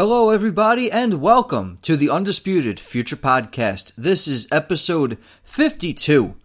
Hello, everybody, and welcome to the Undisputed Future Podcast. This is episode 52.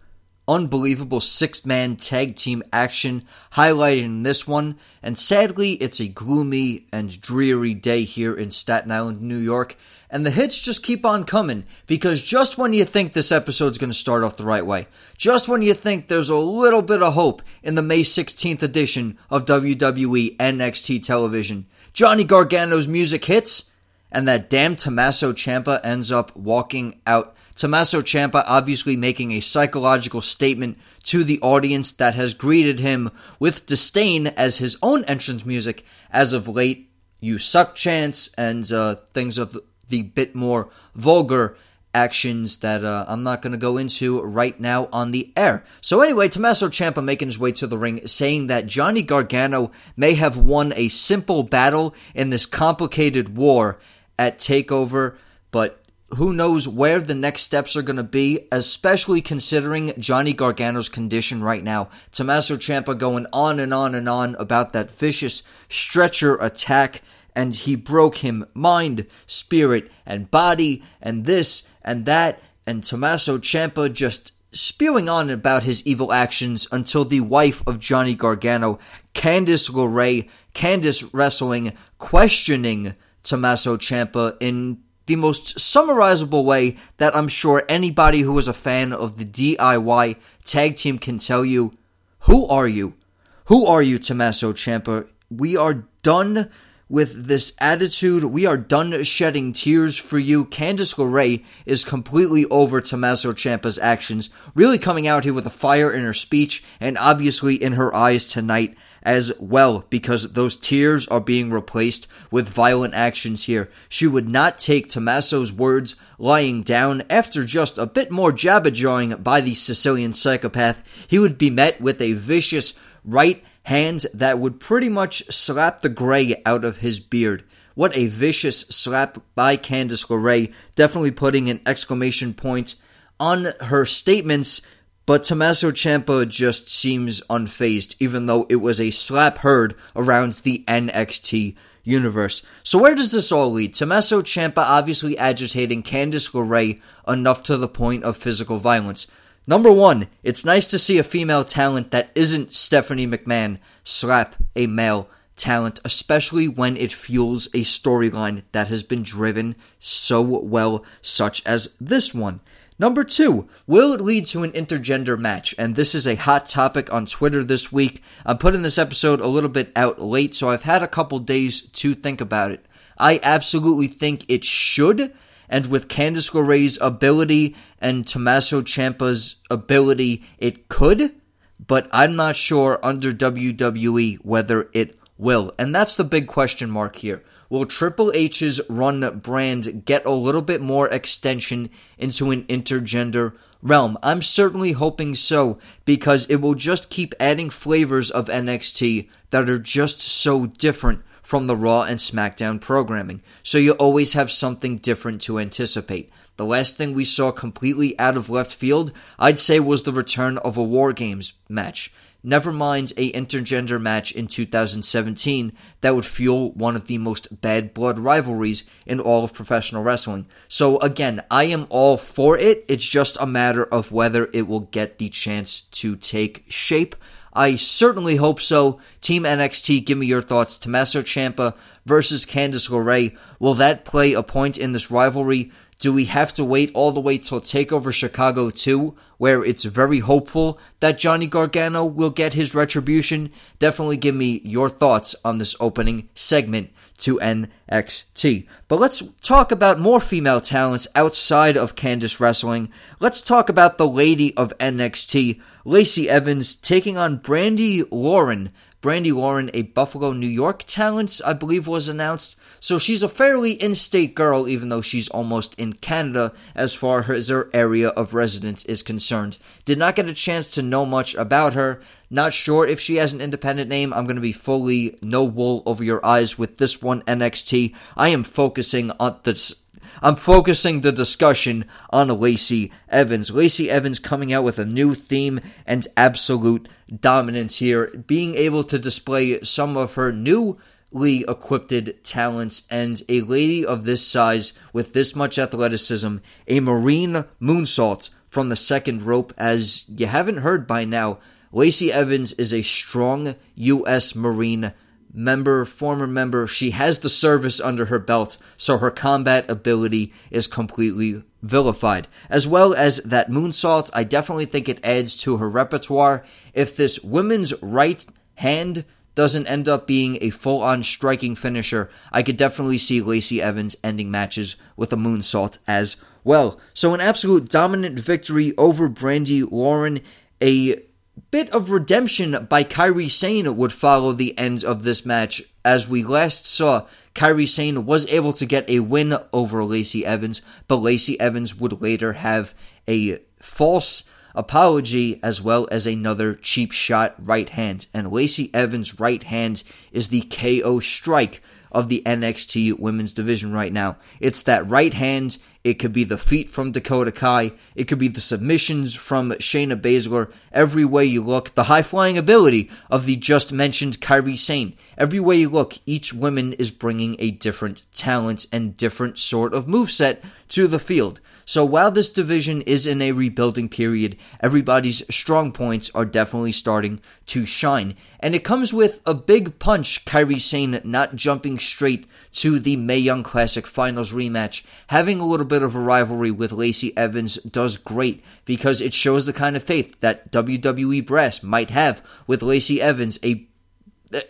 Unbelievable six man tag team action highlighted in this one, and sadly, it's a gloomy and dreary day here in Staten Island, New York, and the hits just keep on coming because just when you think this episode's going to start off the right way, just when you think there's a little bit of hope in the May 16th edition of WWE NXT television, Johnny Gargano's music hits, and that damn Tommaso Ciampa ends up walking out. Tommaso Ciampa obviously making a psychological statement to the audience that has greeted him with disdain as his own entrance music as of late. You suck chance and uh, things of the bit more vulgar actions that uh, I'm not going to go into right now on the air. So anyway, Tommaso Ciampa making his way to the ring, saying that Johnny Gargano may have won a simple battle in this complicated war at Takeover, but who knows where the next steps are going to be, especially considering Johnny Gargano's condition right now. Tommaso Ciampa going on and on and on about that vicious stretcher attack and he broke him mind, spirit, and body, and this and that, and Tommaso Ciampa just spewing on about his evil actions until the wife of Johnny Gargano, Candice LeRae, Candice Wrestling, questioning Tommaso Ciampa in the most summarizable way that I'm sure anybody who is a fan of the DIY tag team can tell you. Who are you? Who are you, Tommaso Ciampa? We are done with this attitude. We are done shedding tears for you. Candice LeRae is completely over Tommaso Ciampa's actions, really coming out here with a fire in her speech and obviously in her eyes tonight as well because those tears are being replaced with violent actions here. She would not take Tommaso's words lying down after just a bit more jawing by the Sicilian psychopath. He would be met with a vicious right hands that would pretty much slap the gray out of his beard. What a vicious slap by Candice LeRae, definitely putting an exclamation point on her statements, but Tommaso Ciampa just seems unfazed, even though it was a slap heard around the NXT universe. So where does this all lead? Tommaso Ciampa obviously agitating Candice LeRae enough to the point of physical violence. Number one, it's nice to see a female talent that isn't Stephanie McMahon slap a male talent, especially when it fuels a storyline that has been driven so well, such as this one. Number two, will it lead to an intergender match? And this is a hot topic on Twitter this week. I'm putting this episode a little bit out late, so I've had a couple days to think about it. I absolutely think it should and with Candice LeRae's ability and Tommaso Ciampa's ability, it could, but I'm not sure under WWE whether it will. And that's the big question mark here. Will Triple H's run brand get a little bit more extension into an intergender realm? I'm certainly hoping so because it will just keep adding flavors of NXT that are just so different from the Raw and SmackDown programming, so you always have something different to anticipate. The last thing we saw completely out of left field, I'd say, was the return of a War Games match. Never mind a intergender match in 2017 that would fuel one of the most bad blood rivalries in all of professional wrestling. So again, I am all for it. It's just a matter of whether it will get the chance to take shape. I certainly hope so. Team NXT, give me your thoughts. Tommaso Ciampa versus Candice LeRae. Will that play a point in this rivalry? Do we have to wait all the way till TakeOver Chicago 2, where it's very hopeful that Johnny Gargano will get his retribution? Definitely give me your thoughts on this opening segment to NXT. But let's talk about more female talents outside of Candice Wrestling. Let's talk about the lady of NXT, Lacey Evans, taking on Brandi Lauren Brandi Lauren, a Buffalo, New York talent, I believe was announced. So she's a fairly in state girl, even though she's almost in Canada as far as her area of residence is concerned. Did not get a chance to know much about her. Not sure if she has an independent name. I'm going to be fully no wool over your eyes with this one NXT. I am focusing on this I'm focusing the discussion on Lacey Evans. Lacey Evans coming out with a new theme and absolute dominance here, being able to display some of her new equipped talents and a lady of this size with this much athleticism, a marine moonsault from the second rope. As you haven't heard by now, Lacey Evans is a strong U.S. Marine member, former member. She has the service under her belt, so her combat ability is completely vilified. As well as that moonsault, I definitely think it adds to her repertoire. If this women's right hand doesn't end up being a full on striking finisher, I could definitely see Lacey Evans ending matches with a moonsault as well. So, an absolute dominant victory over Brandi Lauren. A bit of redemption by Kairi Sane would follow the end of this match. As we last saw, Kairi Sane was able to get a win over Lacey Evans, but Lacey Evans would later have a false apology as well as another cheap shot right hand. And Lacey Evans' right hand is the KO strike of the NXT women's division right now. It's that right hand. It could be the feet from Dakota Kai. It could be the submissions from Shayna Baszler. Every way you look, the high flying ability of the just mentioned Kairi Sane. Every way you look, each woman is bringing a different talent and different sort of moveset to the field. So while this division is in a rebuilding period, everybody's strong points are definitely starting to shine. And it comes with a big punch, Kairi Sane not jumping straight to the Mae Young Classic Finals rematch. Having a little bit of a rivalry with Lacey Evans does great because it shows the kind of faith that WWE Brass might have with Lacey Evans, a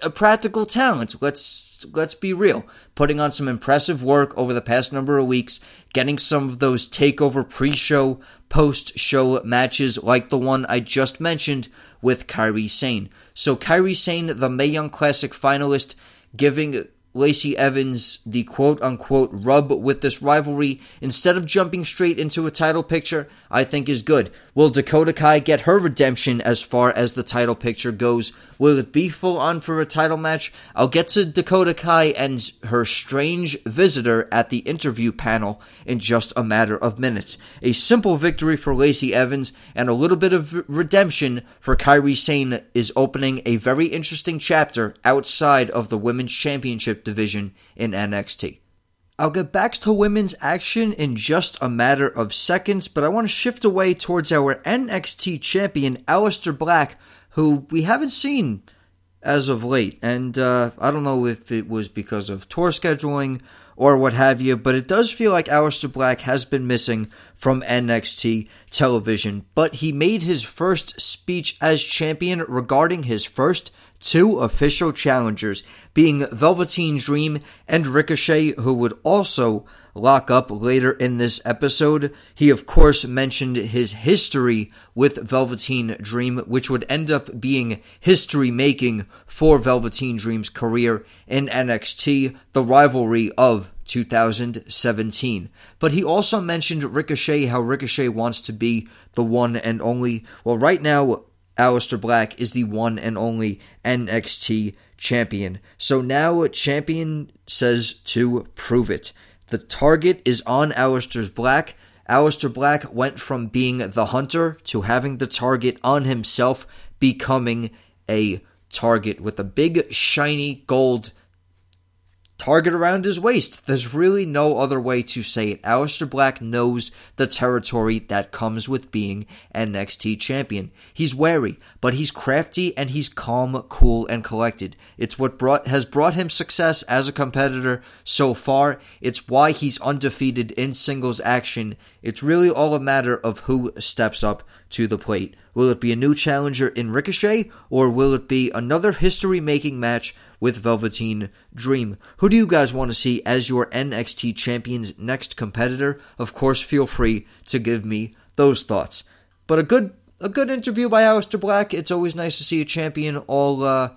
a practical talent. Let's let's be real, putting on some impressive work over the past number of weeks, getting some of those takeover pre-show, post-show matches like the one I just mentioned with Kairi Sane. So Kairi Sane, the Mae Young Classic finalist, giving Lacey Evans the quote unquote rub with this rivalry instead of jumping straight into a title picture, I think is good. Will Dakota Kai get her redemption as far as the title picture goes? Will it be full on for a title match? I'll get to Dakota Kai and her strange visitor at the interview panel in just a matter of minutes. A simple victory for Lacey Evans and a little bit of redemption for Kairi Sane is opening a very interesting chapter outside of the Women's Championship division in NXT. I'll get back to women's action in just a matter of seconds, but I want to shift away towards our NXT champion, Aleister Black, who we haven't seen as of late. And uh, I don't know if it was because of tour scheduling or what have you, but it does feel like Aleister Black has been missing from NXT television. But he made his first speech as champion regarding his first two official challengers, being Velveteen Dream and Ricochet, who would also lock up later in this episode. He, of course, mentioned his history with Velveteen Dream, which would end up being history making for Velveteen Dream's career in NXT, the rivalry of 2017. But he also mentioned Ricochet, how Ricochet wants to be the one and only. Well, right now, Aleister Black is the one and only NXT champion. So now champion says to prove it. The target is on Aleister's Black. Aleister Black went from being the hunter to having the target on himself, becoming a target with a big shiny gold target around his waist. There's really no other way to say it. Aleister Black knows the territory that comes with being an NXT champion. He's wary, but he's crafty and he's calm, cool, and collected. It's what brought has brought him success as a competitor so far. It's why he's undefeated in singles action. It's really all a matter of who steps up to the plate. Will it be a new challenger in Ricochet, or will it be another history making match with Velveteen Dream? Who do you guys want to see as your NXT Champion's next competitor? Of course, feel free to give me those thoughts. But a good a good interview by Aleister Black. It's always nice to see a champion all uh,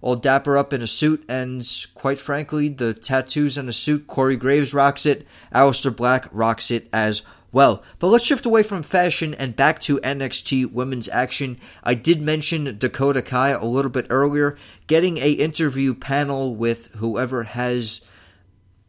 all dapper up in a suit, and quite frankly, the tattoos and the suit. Corey Graves rocks it. Aleister Black rocks it as well. But let's shift away from fashion and back to NXT women's action. I did mention Dakota Kai a little bit earlier, getting a interview panel with whoever has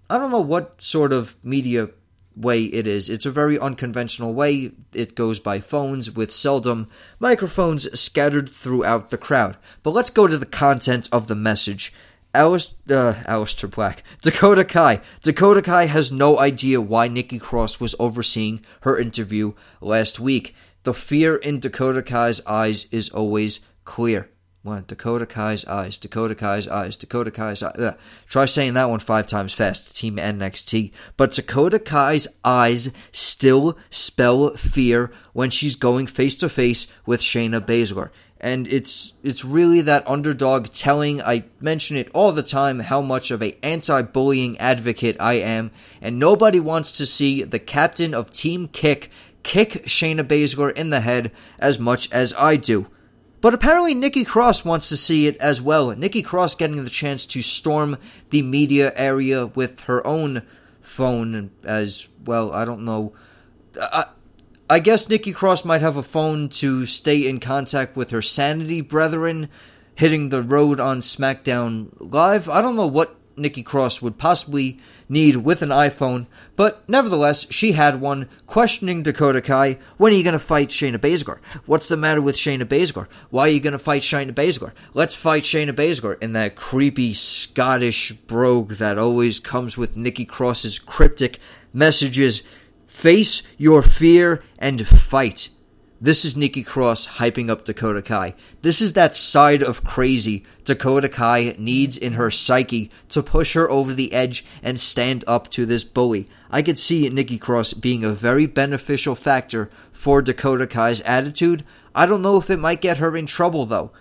I don't know what sort of media way it is. It's a very unconventional way. It goes by phones with seldom microphones scattered throughout the crowd. But let's go to the content of the message. Alice, uh, Aleister Black, Dakota Kai. Dakota Kai has no idea why Nikki Cross was overseeing her interview last week. The fear in Dakota Kai's eyes is always clear. One, Dakota Kai's eyes, Dakota Kai's eyes, Dakota Kai's eyes. Ugh. Try saying that one five times fast, Team NXT. But Dakota Kai's eyes still spell fear when she's going face to face with Shayna Baszler and it's it's really that underdog telling I mention it all the time how much of a anti-bullying advocate I am and nobody wants to see the captain of team kick kick Shayna Baszler in the head as much as I do. But apparently Nikki Cross wants to see it as well. Nikki Cross getting the chance to storm the media area with her own phone as well. I don't know. I, I guess Nikki Cross might have a phone to stay in contact with her sanity brethren hitting the road on SmackDown Live. I don't know what Nikki Cross would possibly need with an iPhone, but nevertheless, she had one questioning Dakota Kai, when are you going to fight Shayna Baszler? What's the matter with Shayna Baszler? Why are you going to fight Shayna Baszler? Let's fight Shayna Baszler in that creepy Scottish brogue that always comes with Nikki Cross's cryptic messages Face your fear and fight. This is Nikki Cross hyping up Dakota Kai. This is that side of crazy Dakota Kai needs in her psyche to push her over the edge and stand up to this bully. I could see Nikki Cross being a very beneficial factor for Dakota Kai's attitude. I don't know if it might get her in trouble though.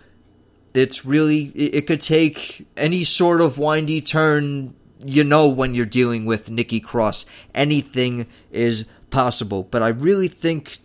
It's really, it could take any sort of windy turn you know when you're dealing with Nikki Cross, anything is possible. But I really think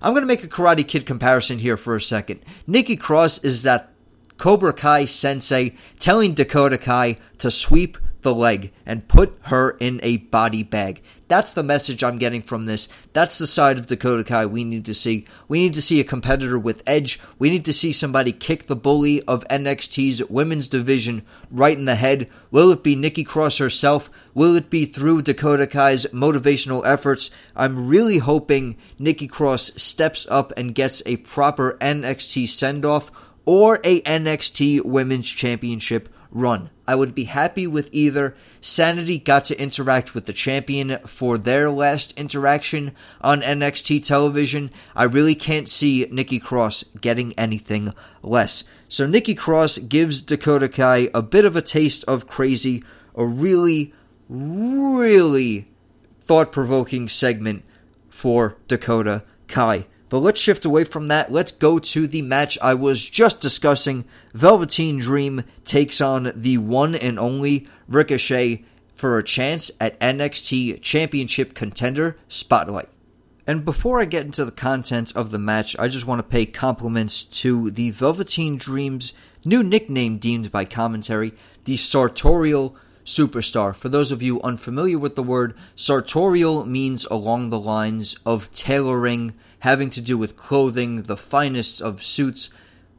I'm going to make a Karate Kid comparison here for a second. Nikki Cross is that Cobra Kai sensei telling Dakota Kai to sweep the leg and put her in a body bag. That's the message I'm getting from this. That's the side of Dakota Kai we need to see. We need to see a competitor with edge. We need to see somebody kick the bully of NXT's women's division right in the head. Will it be Nikki Cross herself? Will it be through Dakota Kai's motivational efforts? I'm really hoping Nikki Cross steps up and gets a proper NXT send off or a NXT Women's Championship run. I would be happy with either. Sanity got to interact with the champion for their last interaction on NXT television. I really can't see Nikki Cross getting anything less. So Nikki Cross gives Dakota Kai a bit of a taste of crazy, a really, really thought provoking segment for Dakota Kai. But let's shift away from that. Let's go to the match I was just discussing. Velveteen Dream takes on the one and only Ricochet for a chance at NXT Championship Contender Spotlight. And before I get into the content of the match, I just want to pay compliments to the Velveteen Dream's new nickname deemed by commentary, the Sartorial Superstar. For those of you unfamiliar with the word, sartorial means along the lines of tailoring having to do with clothing, the finest of suits.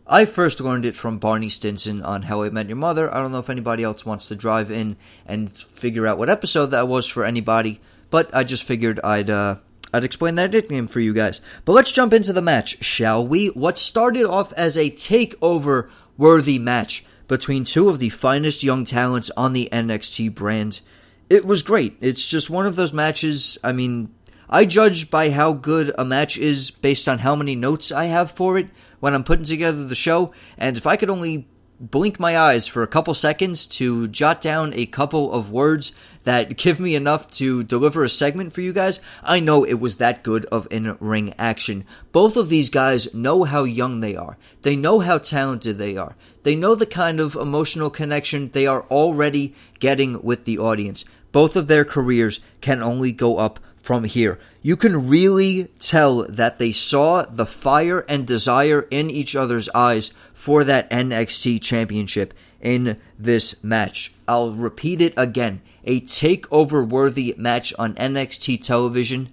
I first learned it from Barney Stinson on How I Met Your Mother. I don't know if anybody else wants to drive in and figure out what episode that was for anybody, but I just figured I'd uh, I'd explain that nickname for you guys. But let's jump into the match, shall we? What started off as a takeover worthy match between two of the finest young talents on the NXT brand. It was great. It's just one of those matches. I mean, I judge by how good a match is based on how many notes I have for it when I'm putting together the show. And if I could only blink my eyes for a couple seconds to jot down a couple of words that give me enough to deliver a segment for you guys, I know it was that good of in ring action. Both of these guys know how young they are, they know how talented they are, they know the kind of emotional connection they are already getting with the audience. Both of their careers can only go up from here. You can really tell that they saw the fire and desire in each other's eyes for that NXT championship in this match. I'll repeat it again. A takeover worthy match on NXT television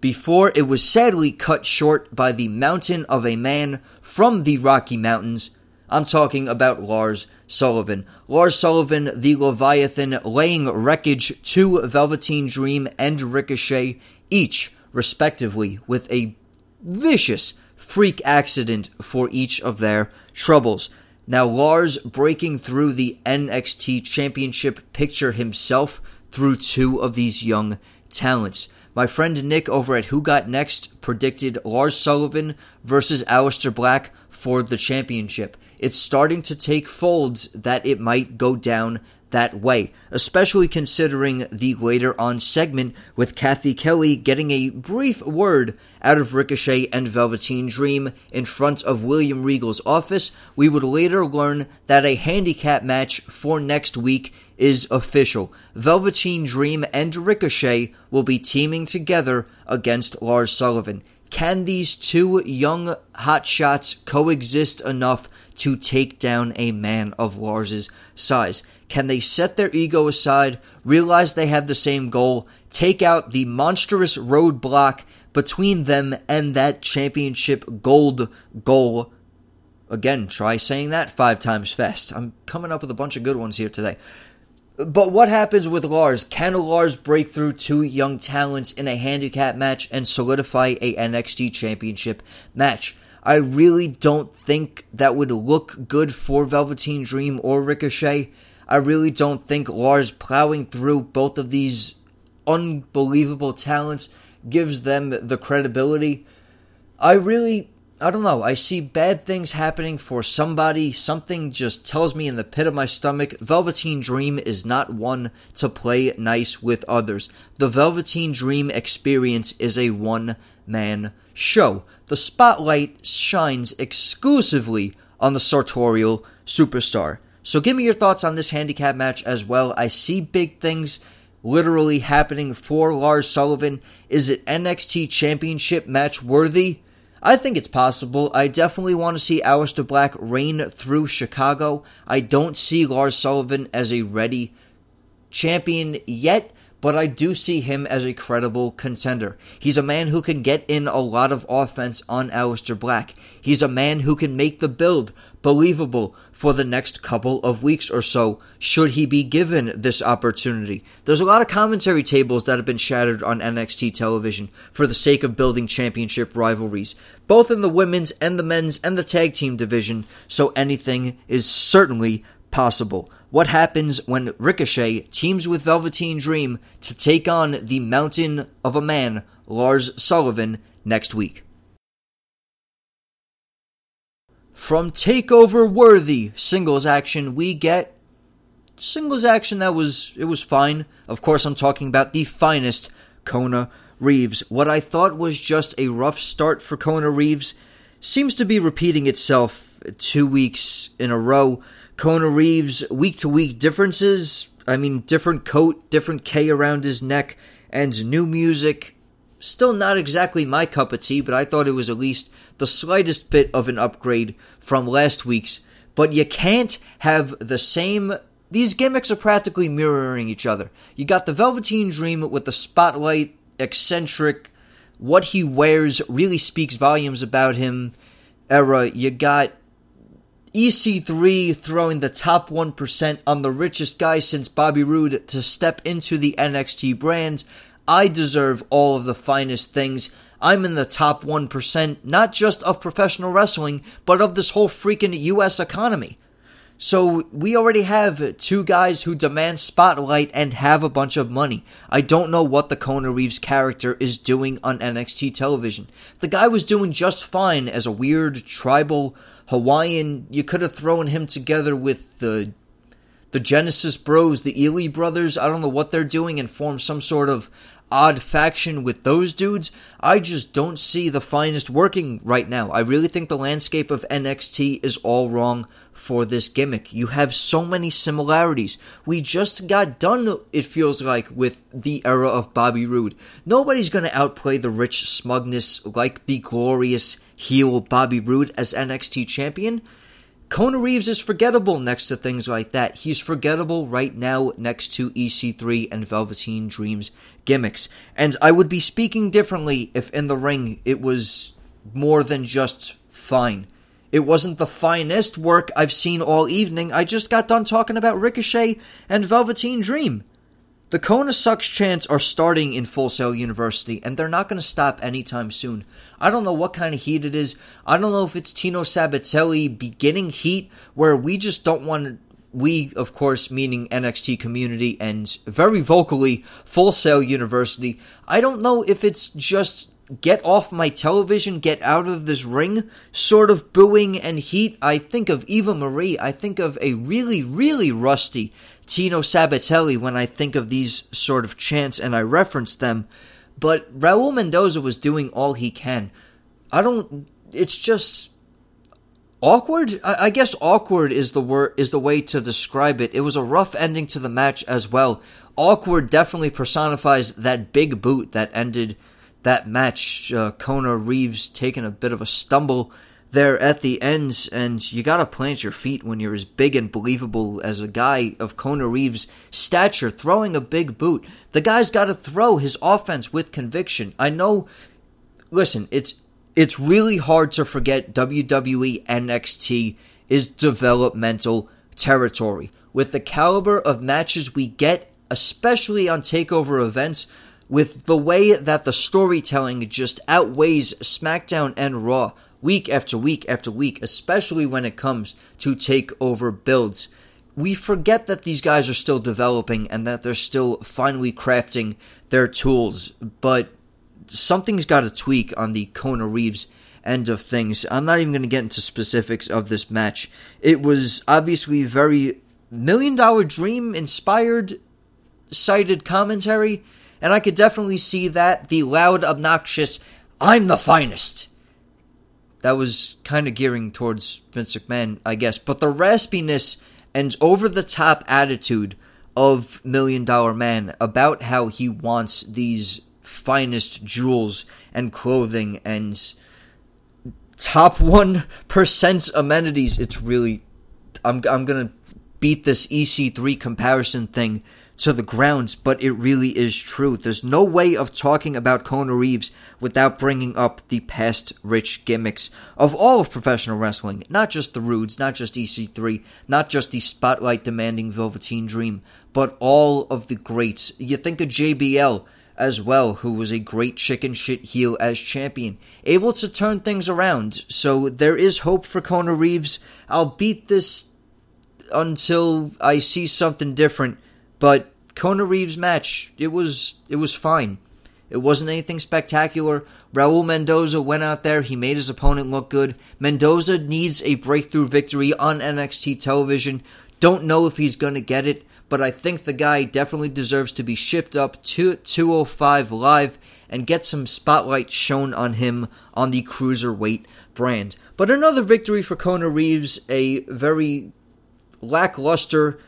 before it was sadly cut short by the mountain of a man from the Rocky Mountains. I'm talking about Lars Sullivan. Lars Sullivan, the Leviathan, laying wreckage to Velveteen Dream and Ricochet, each respectively, with a vicious freak accident for each of their troubles. Now, Lars breaking through the NXT Championship picture himself through two of these young talents. My friend Nick over at Who Got Next predicted Lars Sullivan versus Aleister Black for the championship. It's starting to take folds that it might go down that way, especially considering the later on segment with Cathy Kelley getting a brief word out of Ricochet and Velveteen Dream in front of William Regal's office. We would later learn that a handicap match for next week is official. Velveteen Dream and Ricochet will be teaming together against Lars Sullivan. Can these two young hotshots coexist enough to take down a man of Lars's size? Can they set their ego aside, realize they have the same goal, take out the monstrous roadblock between them and that championship gold goal? Again, try saying that five times fast. I'm coming up with a bunch of good ones here today. But what happens with Lars? Can Lars break through two young talents in a handicap match and solidify a NXT championship match? I really don't think that would look good for Velveteen Dream or Ricochet. I really don't think Lars plowing through both of these unbelievable talents gives them the credibility. I really, I don't know. I see bad things happening for somebody. Something just tells me in the pit of my stomach Velveteen Dream is not one to play nice with others. The Velveteen Dream experience is a one man show. The spotlight shines exclusively on the sartorial superstar. So give me your thoughts on this handicap match as well. I see big things literally happening for Lars Sullivan. Is it NXT Championship match worthy? I think it's possible. I definitely want to see Aleister Black reign through Chicago. I don't see Lars Sullivan as a ready champion yet, but I do see him as a credible contender. He's a man who can get in a lot of offense on Aleister Black. He's a man who can make the build believable for the next couple of weeks or so, should he be given this opportunity. There's a lot of commentary tables that have been shattered on NXT television for the sake of building championship rivalries, both in the women's and the men's and the tag team division, so anything is certainly possible. What happens when Ricochet teams with Velveteen Dream to take on the mountain of a man, Lars Sullivan, next week? From takeover worthy singles action, we get singles action that was it was fine. Of course, I'm talking about the finest Kona Reeves. What I thought was just a rough start for Kona Reeves seems to be repeating itself two weeks in a row. Kona Reeves week to week differences. I mean, different coat, different K around his neck, and new music. Still not exactly my cup of tea, but I thought it was at least the slightest bit of an upgrade from last week's. But you can't have the same. These gimmicks are practically mirroring each other. You got the Velveteen Dream with the spotlight, eccentric, what he wears really speaks volumes about him era. You got EC3 throwing the top 1% on the richest guy since Bobby Roode to step into the NXT brand. I deserve all of the finest things. I'm in the top 1%, not just of professional wrestling, but of this whole freaking US economy. So we already have two guys who demand spotlight and have a bunch of money. I don't know what the Kona Reeves character is doing on NXT television. The guy was doing just fine as a weird tribal Hawaiian. You could have thrown him together with the the Genesis Bros, the Ealy brothers. I don't know what they're doing and form some sort of odd faction with those dudes, I just don't see the finest working right now. I really think the landscape of NXT is all wrong for this gimmick. You have so many similarities. We just got done, it feels like, with the era of Bobby Roode. Nobody's going to outplay the rich smugness like the glorious heel Bobby Roode as NXT champion. Kona Reeves is forgettable next to things like that. He's forgettable right now next to EC3 and Velveteen Dreams gimmicks. And I would be speaking differently if in the ring it was more than just fine. It wasn't the finest work I've seen all evening. I just got done talking about Ricochet and Velveteen Dream. The Kona sucks chants are starting in Full Sail University, and they're not going to stop anytime soon. I don't know what kind of heat it is. I don't know if it's Tino Sabbatelli beginning heat, where we just don't want to. We, of course, meaning NXT community and very vocally Full Sail University. I don't know if it's just get off my television, get out of this ring sort of booing and heat. I think of Eva Marie. I think of a really, really rusty Tino Sabbatelli when I think of these sort of chants and I reference them. But Raul Mendoza was doing all he can. I don't. It's just awkward. I guess awkward is the word is the way to describe it. It was a rough ending to the match as well. Awkward definitely personifies that big boot that ended that match. Uh, Kona Reeves taking a bit of a stumble there at the ends, and you gotta plant your feet when you're as big and believable as a guy of Kona Reeves' stature throwing a big boot. The guy's gotta throw his offense with conviction. I know, listen, it's it's really hard to forget WWE NXT is developmental territory. With the caliber of matches we get, especially on takeover events, with the way that the storytelling just outweighs SmackDown and Raw week after week after week, especially when it comes to takeover builds. We forget that these guys are still developing and that they're still finally crafting their tools, but something's got to tweak on the Kona Reeves end of things. I'm not even going to get into specifics of this match. It was obviously very million dollar dream inspired cited commentary, and I could definitely see that the loud, obnoxious, I'm the finest that was kind of gearing towards Vince McMahon, I guess. But the raspiness and over the top attitude of Million Dollar Man about how he wants these finest jewels and clothing and top 1% amenities. It's really. I'm, I'm going to beat this EC3 comparison thing to the grounds, but it really is true. There's no way of talking about Kona Reeves without bringing up the past rich gimmicks of all of professional wrestling. Not just the Roodes, not just EC3, not just the spotlight demanding Velveteen Dream, but all of the greats. You think of JBL as well, who was a great chicken shit heel as champion, able to turn things around. So there is hope for Kona Reeves. I'll beat this until I see something different but Kona Reeves' match, it was it was fine. It wasn't anything spectacular. Raul Mendoza went out there, he made his opponent look good. Mendoza needs a breakthrough victory on NXT television. Don't know if he's going to get it, but I think the guy definitely deserves to be shipped up to 205 live and get some spotlight shown on him on the cruiserweight brand. But another victory for Kona Reeves, a very lackluster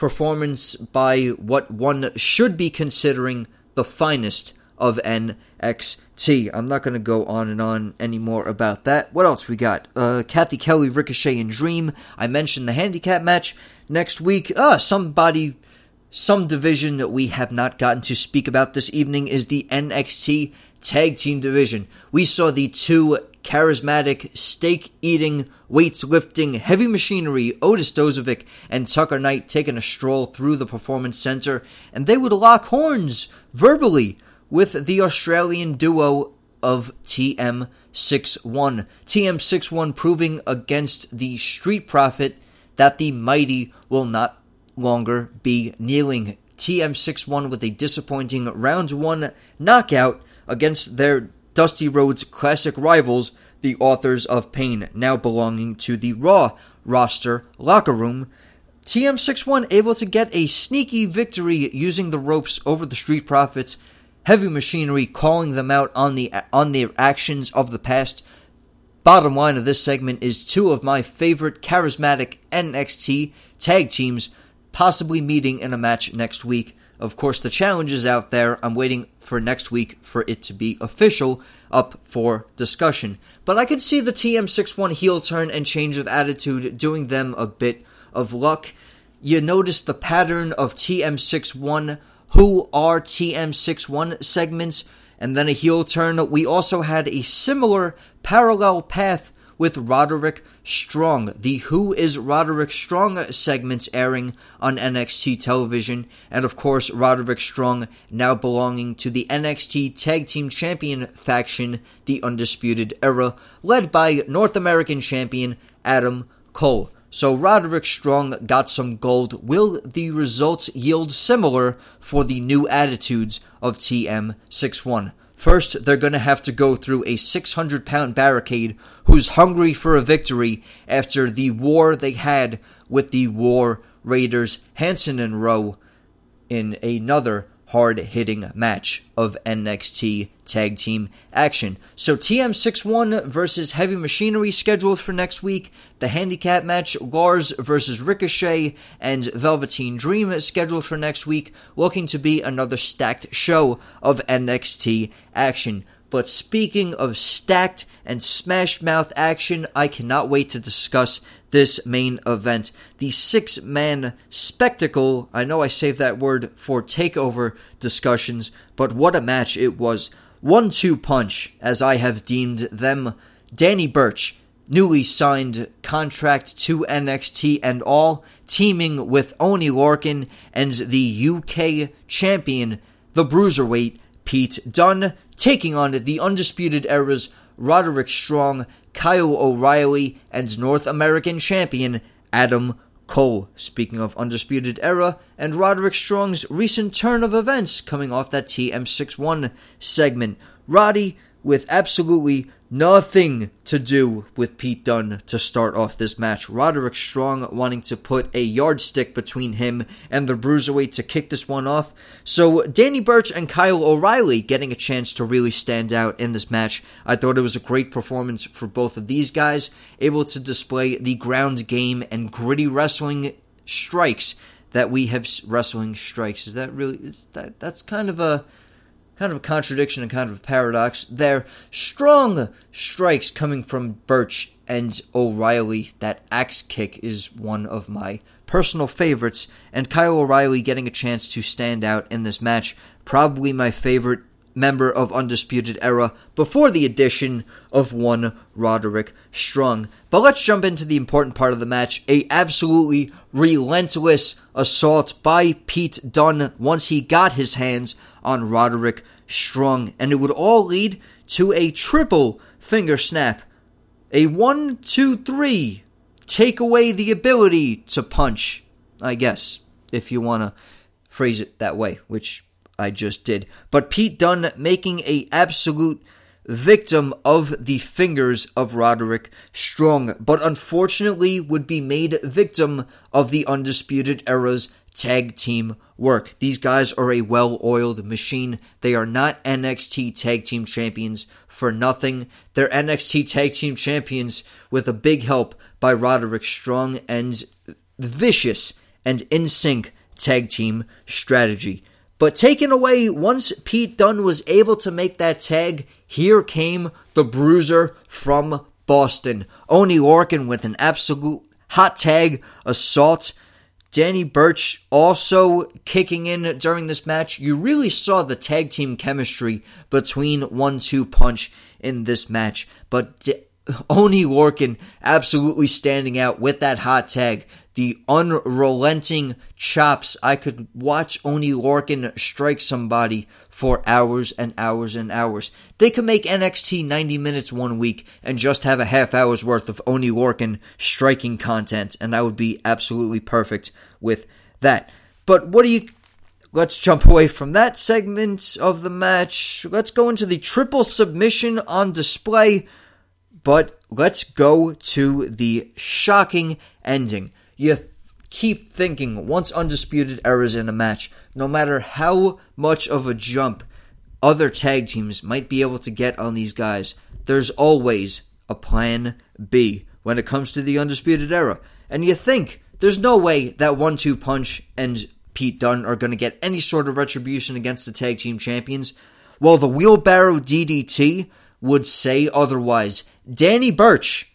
performance by what one should be considering the finest of NXT. I'm not going to go on and on anymore about that. What else we got? Uh, Cathy Kelley, Ricochet, and Dream. I mentioned the handicap match next week. Uh, somebody, some division that we have not gotten to speak about this evening is the NXT Tag Team Division. We saw the two charismatic, steak eating, weights lifting, heavy machinery, Otis Dozovic and Tucker Knight taking a stroll through the Performance Center, and they would lock horns verbally with the Australian duo of TM61. TM61 proving against the Street Profit that the mighty will not longer be kneeling. TM61 with a disappointing round one knockout against their Dusty Rhodes classic rivals, the authors of Pain, now belonging to the Raw roster locker room. TM61 able to get a sneaky victory using the ropes over the Street Profits, Heavy Machinery calling them out on the on their actions of the past. Bottom line of this segment is two of my favorite charismatic NXT tag teams possibly meeting in a match next week. Of course, the challenge is out there. I'm waiting for next week for it to be official up for discussion. But I could see the TM61 heel turn and change of attitude doing them a bit of luck. You notice the pattern of TM61, who are TM61 segments, and then a heel turn. We also had a similar parallel path with Roderick Strong. The Who is Roderick Strong segments airing on NXT television, and of course, Roderick Strong now belonging to the NXT Tag Team Champion faction, the Undisputed Era, led by North American Champion Adam Cole. So Roderick Strong got some gold. Will the results yield similar for the new attitudes of TM61? First, they're going to have to go through a 600 pound barricade who's hungry for a victory after the war they had with the War Raiders, Hanson and Rowe, in another hard hitting match of NXT tag team action. So TM61 versus Heavy Machinery scheduled for next week. The handicap match Lars versus Ricochet and Velveteen Dream scheduled for next week. Looking to be another stacked show of NXT action. But speaking of stacked and smash mouth action, I cannot wait to discuss this main event. The six man spectacle. I know I saved that word for takeover discussions, but what a match it was. One two punch, as I have deemed them. Danny Burch, newly signed contract to NXT and all, teaming with Oney Lorcan and the UK champion, the Bruiserweight, Pete Dunne, taking on the Undisputed Era's Roderick Strong Kyle O'Reilly, and North American champion Adam Cole. Speaking of Undisputed Era and Roderick Strong's recent turn of events coming off that TM61 segment. Roddy with absolutely nothing to do with Pete Dunne to start off this match. Roderick Strong wanting to put a yardstick between him and the Bruiserweight to kick this one off. So Danny Burch and Kyle O'Reilly getting a chance to really stand out in this match. I thought it was a great performance for both of these guys, able to display the ground game and gritty wrestling strikes that we have wrestling strikes. Is that really is that that's kind of a kind of a contradiction and kind of a paradox there. Strong strikes coming from Burch and O'Reilly. That axe kick is one of my personal favorites, and Kyle O'Reilly getting a chance to stand out in this match. Probably my favorite member of Undisputed Era before the addition of one Roderick Strong. But let's jump into the important part of the match. A absolutely relentless assault by Pete Dunne once he got his hands on Roderick Strong, and it would all lead to a triple finger snap. A one, two, three. Take away the ability to punch, I guess, if you want to phrase it that way, which I just did. But Pete Dunne making a absolute victim of the fingers of Roderick Strong, but unfortunately would be made victim of the Undisputed Era's tag team work. These guys are a well oiled machine. They are not NXT tag team champions for nothing. They're NXT tag team champions with a big help by Roderick Strong and vicious and in sync tag team strategy. But taken away once Pete Dunne was able to make that tag, here came the bruiser from Boston. Oney Lorcan with an absolute hot tag assault Danny Burch also kicking in during this match. You really saw the tag team chemistry between 1 2 Punch in this match. But Oney Lorcan absolutely standing out with that hot tag the unrelenting chops. I could watch Oney Lorcan strike somebody for hours and hours and hours. They could make NXT 90 minutes one week and just have a half hour's worth of Oney Lorcan striking content, and I would be absolutely perfect with that. But what do you. Let's jump away from that segment of the match. Let's go into the triple submission on display. But let's go to the shocking ending you th- keep thinking once undisputed Era's in a match, no matter how much of a jump other tag teams might be able to get on these guys, there's always a plan B when it comes to the undisputed era. And you think there's no way that one two punch and Pete Dunne are going to get any sort of retribution against the tag team champions. Well, the wheelbarrow DDT would say otherwise. Danny Burch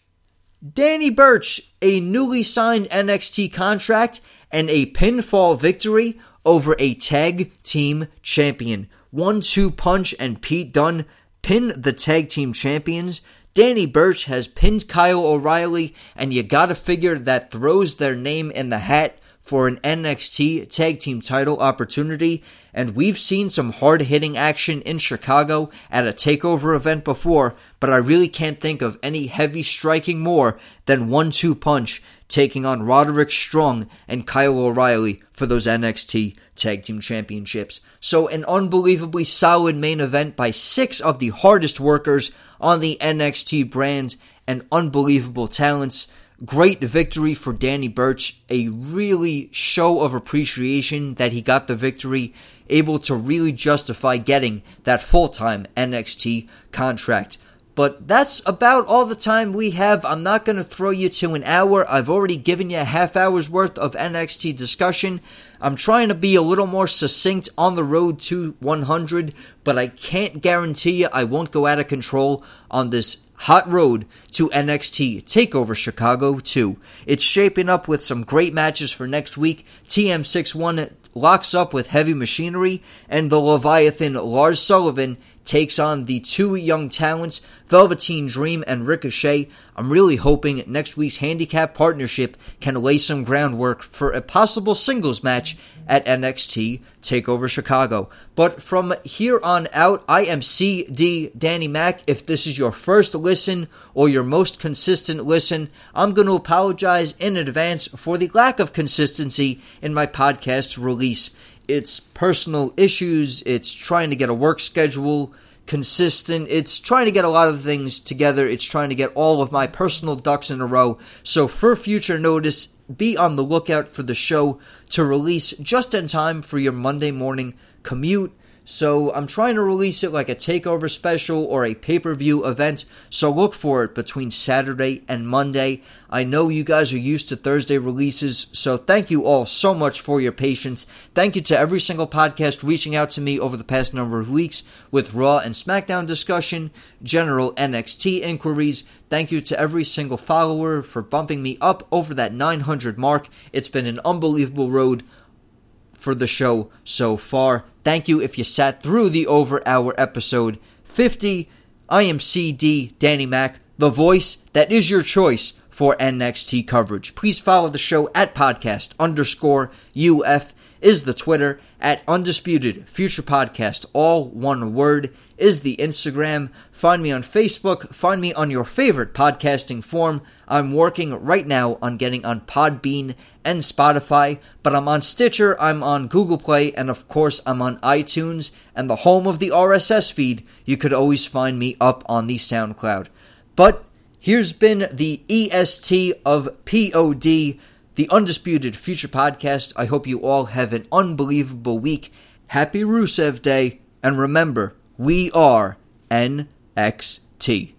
Danny Burch, a newly signed NXT contract and a pinfall victory over a tag team champion. One two punch and Pete Dunne pin the tag team champions. Danny Burch has pinned Kyle O'Reilly, and you gotta figure that throws their name in the hat for an NXT tag team title opportunity. And we've seen some hard hitting action in Chicago at a takeover event before, but I really can't think of any heavy striking more than one two punch taking on Roderick Strong and Kyle O'Reilly for those NXT Tag Team Championships. So, an unbelievably solid main event by six of the hardest workers on the NXT brand and unbelievable talents. Great victory for Danny Burch. A really show of appreciation that he got the victory, able to really justify getting that full time NXT contract. But that's about all the time we have. I'm not going to throw you to an hour. I've already given you a half hour's worth of NXT discussion. I'm trying to be a little more succinct on the road to 100, but I can't guarantee you I won't go out of control on this hot road to NXT TakeOver Chicago 2. It's shaping up with some great matches for next week. TM61 locks up with Heavy Machinery, and the Leviathan Lars Sullivan takes on the two young talents, Velveteen Dream and Ricochet. I'm really hoping next week's handicap partnership can lay some groundwork for a possible singles match at NXT TakeOver Chicago. But from here on out, I am CD Danny Mac. If this is your first listen or your most consistent listen, I'm going to apologize in advance for the lack of consistency in my podcast release it's personal issues, it's trying to get a work schedule consistent, it's trying to get a lot of things together, it's trying to get all of my personal ducks in a row. So, for future notice, be on the lookout for the show to release just in time for your Monday morning commute. So I'm trying to release it like a takeover special or a pay per view event. So look for it between Saturday and Monday. I know you guys are used to Thursday releases, so thank you all so much for your patience. Thank you to every single podcast reaching out to me over the past number of weeks with Raw and SmackDown discussion, general NXT inquiries. Thank you to every single follower for bumping me up over that 900 mark. It's been an unbelievable road for the show so far. Thank you if you sat through the over hour episode 50. I am CD Danny Mac, the voice that is your choice for NXT coverage. Please follow the show at podcast underscore UF is the Twitter at Undisputed Future Podcast, all one word is the Instagram. Find me on Facebook. Find me on your favorite podcasting form. I'm working right now on getting on Podbean and Spotify, but I'm on Stitcher, I'm on Google Play, and of course, I'm on iTunes and the home of the RSS feed. You could always find me up on the SoundCloud. But here's been the EST of POD, the Undisputed Future Podcast. I hope you all have an unbelievable week. Happy Rusev Day, and remember, we are NXT.